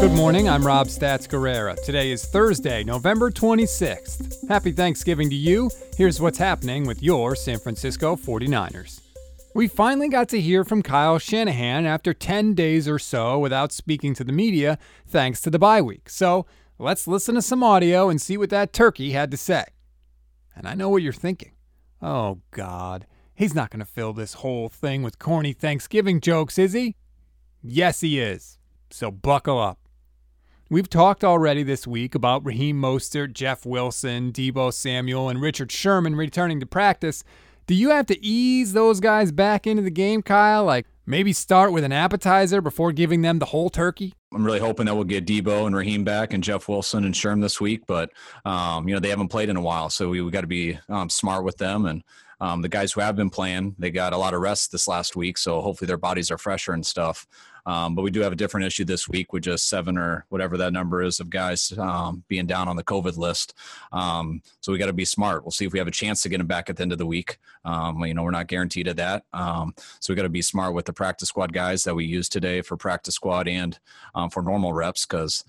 Good morning, I'm Rob Stats Guerrera. Today is Thursday, November 26th. Happy Thanksgiving to you. Here's what's happening with your San Francisco 49ers. We finally got to hear from Kyle Shanahan after 10 days or so without speaking to the media, thanks to the bye week. So let's listen to some audio and see what that turkey had to say. And I know what you're thinking. Oh, God. He's not going to fill this whole thing with corny Thanksgiving jokes, is he? Yes, he is. So buckle up. We've talked already this week about Raheem Mostert, Jeff Wilson, Deebo Samuel, and Richard Sherman returning to practice. Do you have to ease those guys back into the game, Kyle? Like maybe start with an appetizer before giving them the whole turkey? I'm really hoping that we'll get Debo and Raheem back and Jeff Wilson and Sherm this week, but um, you know they haven't played in a while, so we, we got to be um, smart with them. And um, the guys who have been playing, they got a lot of rest this last week, so hopefully their bodies are fresher and stuff. Um, but we do have a different issue this week with just seven or whatever that number is of guys um, being down on the COVID list. Um, so we got to be smart. We'll see if we have a chance to get them back at the end of the week. Um, you know, we're not guaranteed of that. Um, so we got to be smart with the practice squad guys that we use today for practice squad and um, for normal reps because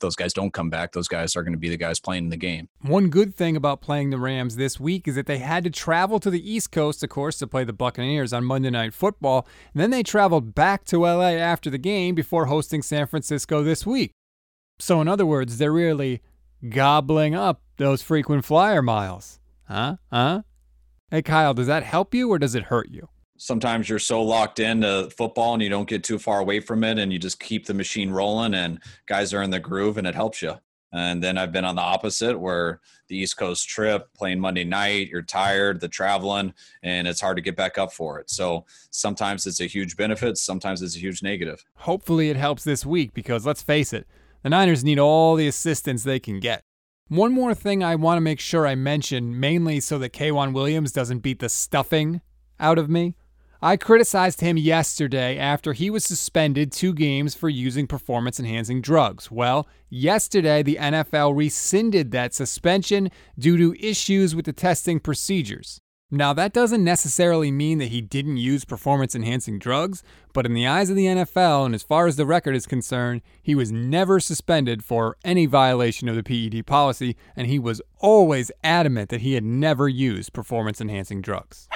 those guys don't come back. Those guys are going to be the guys playing in the game. One good thing about playing the Rams this week is that they had to travel to the East Coast, of course, to play the Buccaneers on Monday Night Football. And then they traveled back to LA LA after the game before hosting San Francisco this week. So, in other words, they're really gobbling up those frequent flyer miles. Huh? Huh? Hey, Kyle, does that help you or does it hurt you? Sometimes you're so locked into football and you don't get too far away from it and you just keep the machine rolling and guys are in the groove and it helps you. And then I've been on the opposite where the East Coast trip, playing Monday night, you're tired, the traveling, and it's hard to get back up for it. So sometimes it's a huge benefit, sometimes it's a huge negative. Hopefully it helps this week because let's face it, the Niners need all the assistance they can get. One more thing I want to make sure I mention, mainly so that K'Waun Williams doesn't beat the stuffing out of me. I criticized him yesterday after he was suspended two games for using performance enhancing drugs. Well, yesterday the NFL rescinded that suspension due to issues with the testing procedures. Now, that doesn't necessarily mean that he didn't use performance enhancing drugs, but in the eyes of the NFL, and as far as the record is concerned, he was never suspended for any violation of the PED policy, and he was always adamant that he had never used performance enhancing drugs.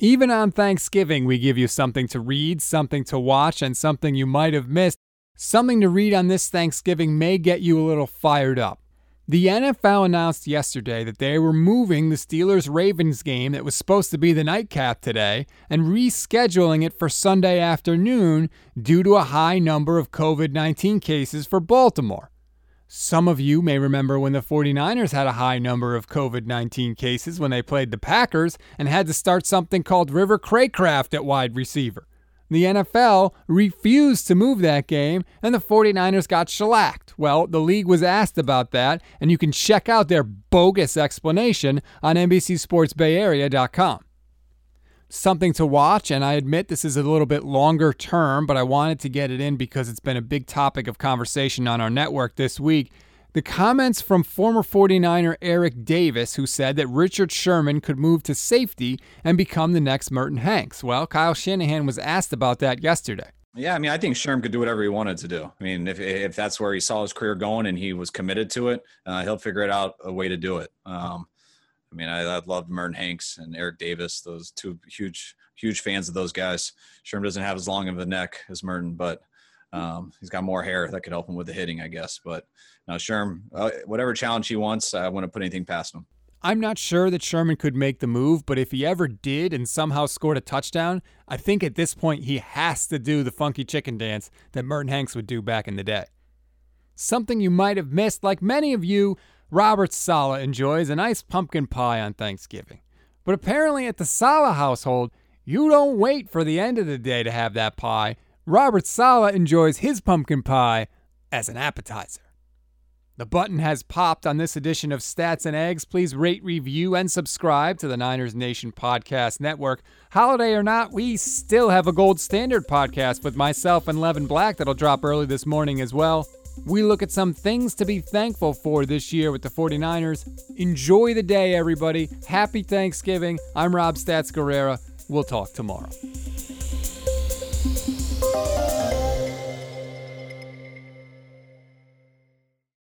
Even on Thanksgiving, we give you something to read, something to watch, and something you might have missed. Something to read on this Thanksgiving may get you a little fired up. The NFL announced yesterday that they were moving the Steelers Ravens game that was supposed to be the nightcap today and rescheduling it for Sunday afternoon due to a high number of COVID 19 cases for Baltimore. Some of you may remember when the 49ers had a high number of COVID 19 cases when they played the Packers and had to start something called River Cracraft at wide receiver. The NFL refused to move that game, and the 49ers got shellacked. Well, the league was asked about that, and you can check out their bogus explanation on NBCSportsBayArea.com something to watch. And I admit this is a little bit longer term, but I wanted to get it in because it's been a big topic of conversation on our network this week. The comments from former 49er Eric Davis, who said that Richard Sherman could move to safety and become the next Merton Hanks. Well, Kyle Shanahan was asked about that yesterday. Yeah, I mean, I think Sherm could do whatever he wanted to do. I mean, if if that's where he saw his career going and he was committed to it, uh, he'll figure it out a way to do it. Um, I mean, I, I loved Merton Hanks and Eric Davis, those two huge, huge fans of those guys. Sherm doesn't have as long of a neck as Merton, but um, he's got more hair that could help him with the hitting, I guess. But now Sherm, uh, whatever challenge he wants, I wouldn't put anything past him. I'm not sure that Sherman could make the move, but if he ever did and somehow scored a touchdown, I think at this point he has to do the funky chicken dance that Merton Hanks would do back in the day. Something you might have missed, like many of you, Robert Saleh enjoys a nice pumpkin pie on Thanksgiving. But apparently, at the Saleh household, you don't wait for the end of the day to have that pie. Robert Saleh enjoys his pumpkin pie as an appetizer. The button has popped on this edition of Stats and Eggs. Please rate, review, and subscribe to the Niners Nation Podcast Network. Holiday or not, we still have a gold standard podcast with myself and Levin Black that'll drop early this morning as well. We look at some things to be thankful for this year with the 49ers. Enjoy the day, everybody. Happy Thanksgiving. I'm Rob Stats Guerrera. We'll talk tomorrow.